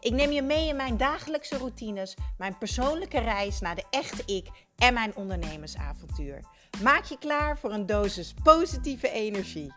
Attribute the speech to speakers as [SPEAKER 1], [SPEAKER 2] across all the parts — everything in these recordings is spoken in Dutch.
[SPEAKER 1] Ik neem je mee in mijn dagelijkse routines, mijn persoonlijke reis naar de echte ik en mijn ondernemersavontuur. Maak je klaar voor een dosis positieve energie.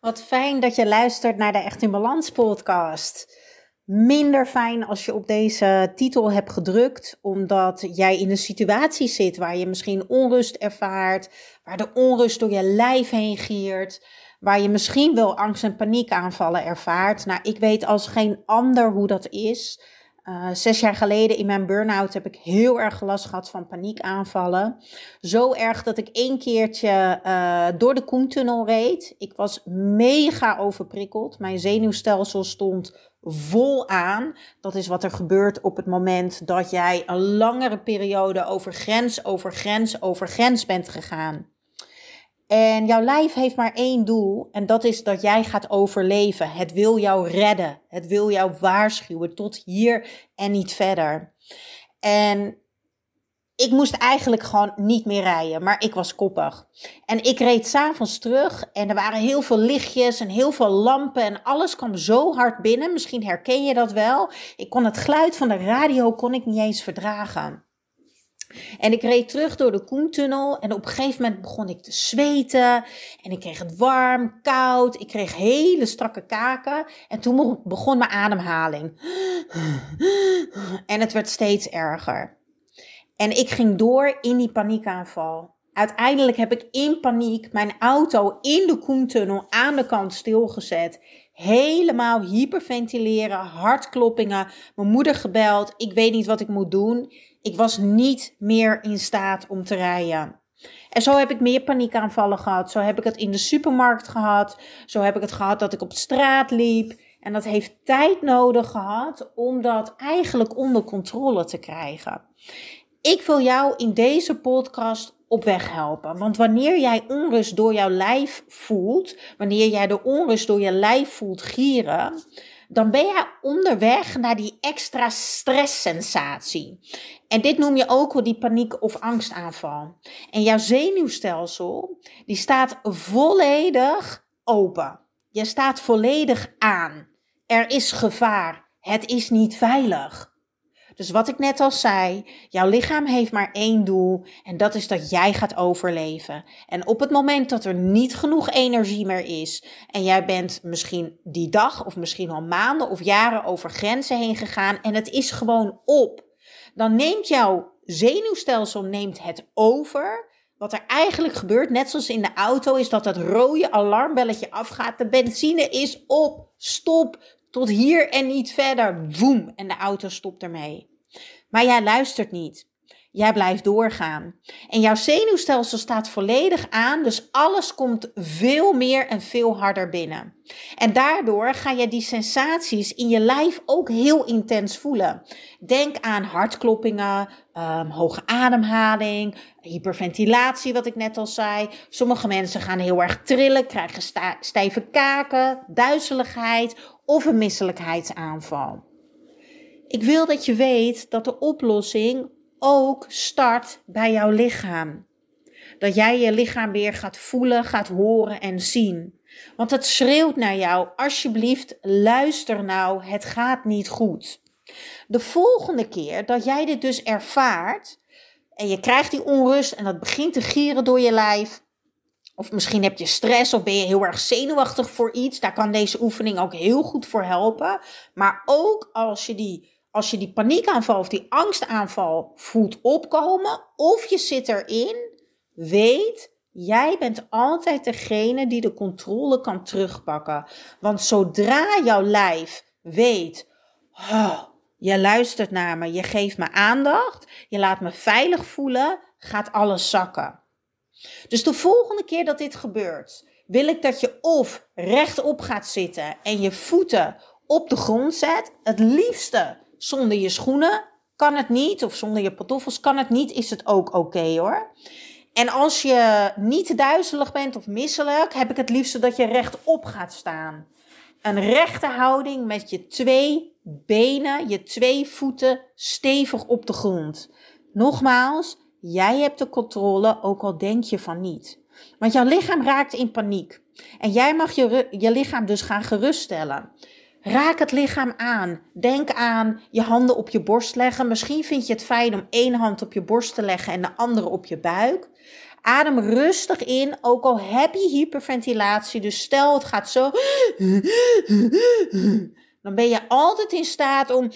[SPEAKER 1] Wat fijn dat je luistert naar de Echt in Balans podcast. Minder fijn als je op deze titel hebt gedrukt, omdat jij in een situatie zit waar je misschien onrust ervaart, waar de onrust door je lijf heen giert, waar je misschien wel angst- en paniekaanvallen ervaart. Nou, ik weet als geen ander hoe dat is. Uh, zes jaar geleden in mijn burn-out heb ik heel erg last gehad van paniekaanvallen. Zo erg dat ik één keertje uh, door de Koentunnel reed. Ik was mega overprikkeld. Mijn zenuwstelsel stond vol aan. Dat is wat er gebeurt op het moment dat jij een langere periode over grens, over grens, over grens bent gegaan. En jouw lijf heeft maar één doel en dat is dat jij gaat overleven. Het wil jou redden. Het wil jou waarschuwen tot hier en niet verder. En ik moest eigenlijk gewoon niet meer rijden, maar ik was koppig. En ik reed s'avonds terug en er waren heel veel lichtjes en heel veel lampen en alles kwam zo hard binnen. Misschien herken je dat wel. Ik kon het geluid van de radio kon ik niet eens verdragen. En ik reed terug door de Koentunnel en op een gegeven moment begon ik te zweten. En ik kreeg het warm, koud, ik kreeg hele strakke kaken. En toen begon mijn ademhaling. En het werd steeds erger. En ik ging door in die paniekaanval. Uiteindelijk heb ik in paniek mijn auto in de Koentunnel aan de kant stilgezet. Helemaal hyperventileren, hartkloppingen, mijn moeder gebeld. Ik weet niet wat ik moet doen. Ik was niet meer in staat om te rijden. En zo heb ik meer paniekaanvallen gehad. Zo heb ik het in de supermarkt gehad. Zo heb ik het gehad dat ik op straat liep. En dat heeft tijd nodig gehad om dat eigenlijk onder controle te krijgen. Ik wil jou in deze podcast op weg helpen. Want wanneer jij onrust door jouw lijf voelt, wanneer jij de onrust door je lijf voelt gieren, dan ben je onderweg naar die extra stresssensatie. En dit noem je ook wel die paniek- of angstaanval. En jouw zenuwstelsel, die staat volledig open. Je staat volledig aan. Er is gevaar. Het is niet veilig. Dus wat ik net al zei, jouw lichaam heeft maar één doel en dat is dat jij gaat overleven. En op het moment dat er niet genoeg energie meer is en jij bent misschien die dag of misschien al maanden of jaren over grenzen heen gegaan en het is gewoon op, dan neemt jouw zenuwstelsel neemt het over. Wat er eigenlijk gebeurt, net zoals in de auto, is dat het rode alarmbelletje afgaat. De benzine is op. Stop. Tot hier en niet verder. Woem. En de auto stopt ermee. Maar jij luistert niet. Jij blijft doorgaan. En jouw zenuwstelsel staat volledig aan, dus alles komt veel meer en veel harder binnen. En daardoor ga je die sensaties in je lijf ook heel intens voelen. Denk aan hartkloppingen, um, hoge ademhaling, hyperventilatie, wat ik net al zei. Sommige mensen gaan heel erg trillen, krijgen stijve kaken, duizeligheid of een misselijkheidsaanval. Ik wil dat je weet dat de oplossing ook start bij jouw lichaam. Dat jij je lichaam weer gaat voelen, gaat horen en zien. Want het schreeuwt naar jou, alsjeblieft, luister nou, het gaat niet goed. De volgende keer dat jij dit dus ervaart en je krijgt die onrust en dat begint te gieren door je lijf, of misschien heb je stress of ben je heel erg zenuwachtig voor iets, daar kan deze oefening ook heel goed voor helpen. Maar ook als je die als je die paniekaanval of die angstaanval voelt opkomen, of je zit erin, weet, jij bent altijd degene die de controle kan terugpakken. Want zodra jouw lijf weet, oh, je luistert naar me, je geeft me aandacht, je laat me veilig voelen, gaat alles zakken. Dus de volgende keer dat dit gebeurt, wil ik dat je of rechtop gaat zitten en je voeten op de grond zet, het liefste zonder je schoenen. Kan het niet, of zonder je pantoffels kan het niet, is het ook oké hoor. En als je niet duizelig bent of misselijk, heb ik het liefst dat je rechtop gaat staan. Een rechte houding met je twee benen, je twee voeten stevig op de grond. Nogmaals, jij hebt de controle, ook al denk je van niet. Want jouw lichaam raakt in paniek. En jij mag je, je lichaam dus gaan geruststellen. Raak het lichaam aan. Denk aan je handen op je borst leggen. Misschien vind je het fijn om één hand op je borst te leggen en de andere op je buik. Adem rustig in, ook al heb je hyperventilatie. Dus stel het gaat zo. Dan ben je altijd in staat om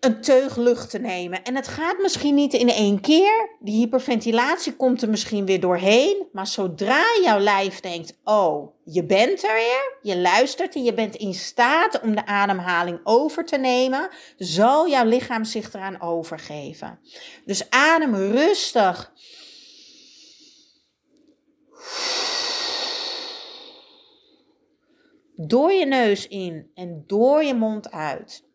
[SPEAKER 1] een teug lucht te nemen. En het gaat misschien niet in één keer. Die hyperventilatie komt er misschien weer doorheen. Maar zodra jouw lijf denkt: oh, je bent er weer, je luistert en je bent in staat om de ademhaling over te nemen, zal jouw lichaam zich eraan overgeven. Dus adem rustig. Door je neus in en door je mond uit.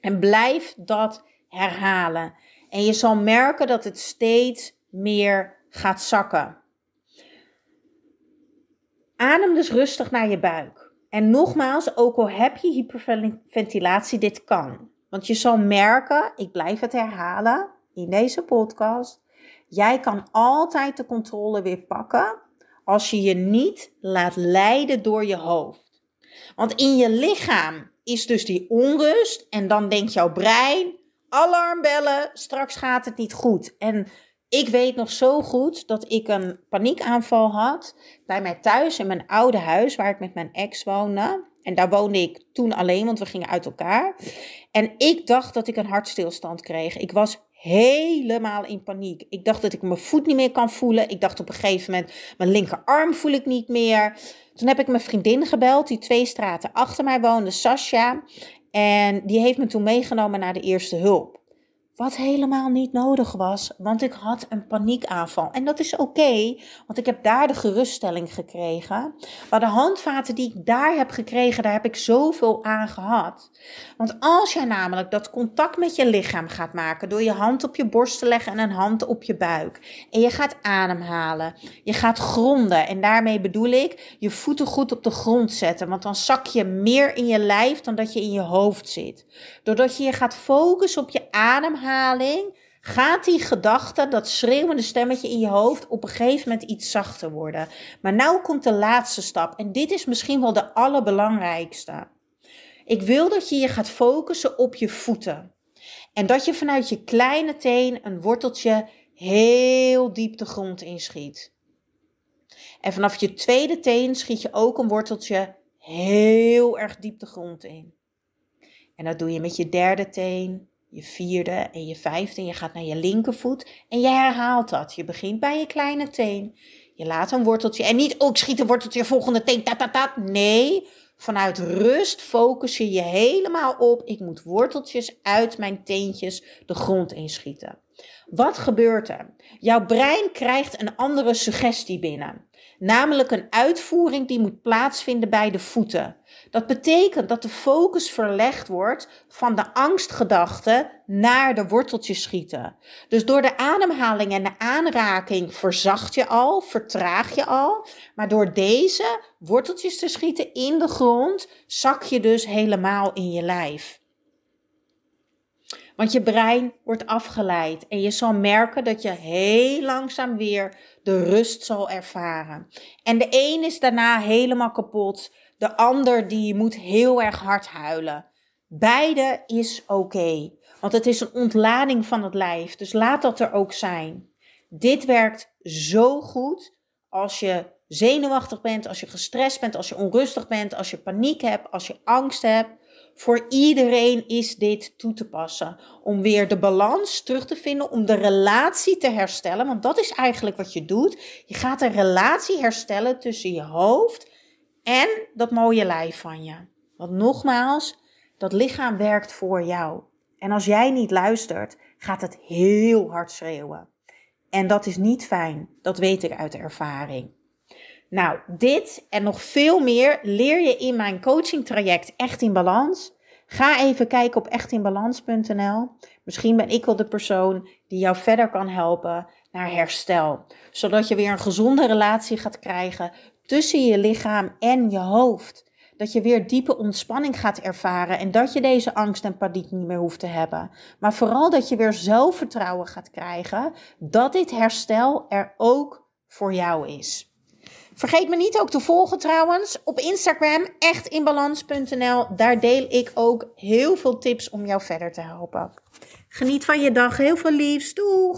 [SPEAKER 1] En blijf dat herhalen. En je zal merken dat het steeds meer gaat zakken. Adem dus rustig naar je buik. En nogmaals, ook al heb je hyperventilatie, dit kan. Want je zal merken, ik blijf het herhalen in deze podcast. Jij kan altijd de controle weer pakken als je je niet laat leiden door je hoofd. Want in je lichaam is dus die onrust. En dan denkt jouw brein: alarmbellen, straks gaat het niet goed. En ik weet nog zo goed dat ik een paniekaanval had bij mij thuis in mijn oude huis, waar ik met mijn ex woonde. En daar woonde ik toen alleen, want we gingen uit elkaar. En ik dacht dat ik een hartstilstand kreeg. Ik was helemaal in paniek. Ik dacht dat ik mijn voet niet meer kan voelen. Ik dacht op een gegeven moment, mijn linkerarm voel ik niet meer. Toen heb ik mijn vriendin gebeld, die twee straten achter mij woonde, Sascha. En die heeft me toen meegenomen naar de eerste hulp. Wat helemaal niet nodig was, want ik had een paniekaanval. En dat is oké, want ik heb daar de geruststelling gekregen. Maar de handvaten die ik daar heb gekregen, daar heb ik zoveel aan gehad. Want als jij namelijk dat contact met je lichaam gaat maken door je hand op je borst te leggen en een hand op je buik. En je gaat ademhalen, je gaat gronden. En daarmee bedoel ik je voeten goed op de grond zetten, want dan zak je meer in je lijf dan dat je in je hoofd zit. Doordat je je gaat focussen op je ademhaling gaat die gedachte, dat schreeuwende stemmetje in je hoofd, op een gegeven moment iets zachter worden. Maar nou komt de laatste stap en dit is misschien wel de allerbelangrijkste. Ik wil dat je je gaat focussen op je voeten. En dat je vanuit je kleine teen een worteltje heel diep de grond inschiet. En vanaf je tweede teen schiet je ook een worteltje heel erg diep de grond in. En dat doe je met je derde teen, je vierde en je vijfde. En je gaat naar je linkervoet en je herhaalt dat. Je begint bij je kleine teen. Je laat een worteltje. En niet, ook oh, schiet een worteltje, volgende teen, ta, ta, ta. Nee, vanuit rust focus je je helemaal op. Ik moet worteltjes uit mijn teentjes de grond inschieten. Wat gebeurt er? Jouw brein krijgt een andere suggestie binnen. Namelijk een uitvoering die moet plaatsvinden bij de voeten. Dat betekent dat de focus verlegd wordt van de angstgedachte naar de worteltjes schieten. Dus door de ademhaling en de aanraking verzacht je al, vertraag je al. Maar door deze worteltjes te schieten in de grond, zak je dus helemaal in je lijf. Want je brein wordt afgeleid en je zal merken dat je heel langzaam weer de rust zal ervaren. En de een is daarna helemaal kapot, de ander die moet heel erg hard huilen. Beide is oké, want het is een ontlading van het lijf, dus laat dat er ook zijn. Dit werkt zo goed als je zenuwachtig bent, als je gestrest bent, als je onrustig bent, als je paniek hebt, als je angst hebt. Voor iedereen is dit toe te passen. Om weer de balans terug te vinden, om de relatie te herstellen. Want dat is eigenlijk wat je doet. Je gaat een relatie herstellen tussen je hoofd en dat mooie lijf van je. Want nogmaals, dat lichaam werkt voor jou. En als jij niet luistert, gaat het heel hard schreeuwen. En dat is niet fijn. Dat weet ik uit ervaring. Nou, dit en nog veel meer leer je in mijn coaching traject Echt in Balans. Ga even kijken op echtinbalans.nl. Misschien ben ik wel de persoon die jou verder kan helpen naar herstel. Zodat je weer een gezonde relatie gaat krijgen tussen je lichaam en je hoofd. Dat je weer diepe ontspanning gaat ervaren en dat je deze angst en paniek niet meer hoeft te hebben. Maar vooral dat je weer zelfvertrouwen gaat krijgen dat dit herstel er ook voor jou is. Vergeet me niet ook te volgen trouwens op Instagram, echtinbalans.nl. Daar deel ik ook heel veel tips om jou verder te helpen. Geniet van je dag, heel veel liefs, doeg!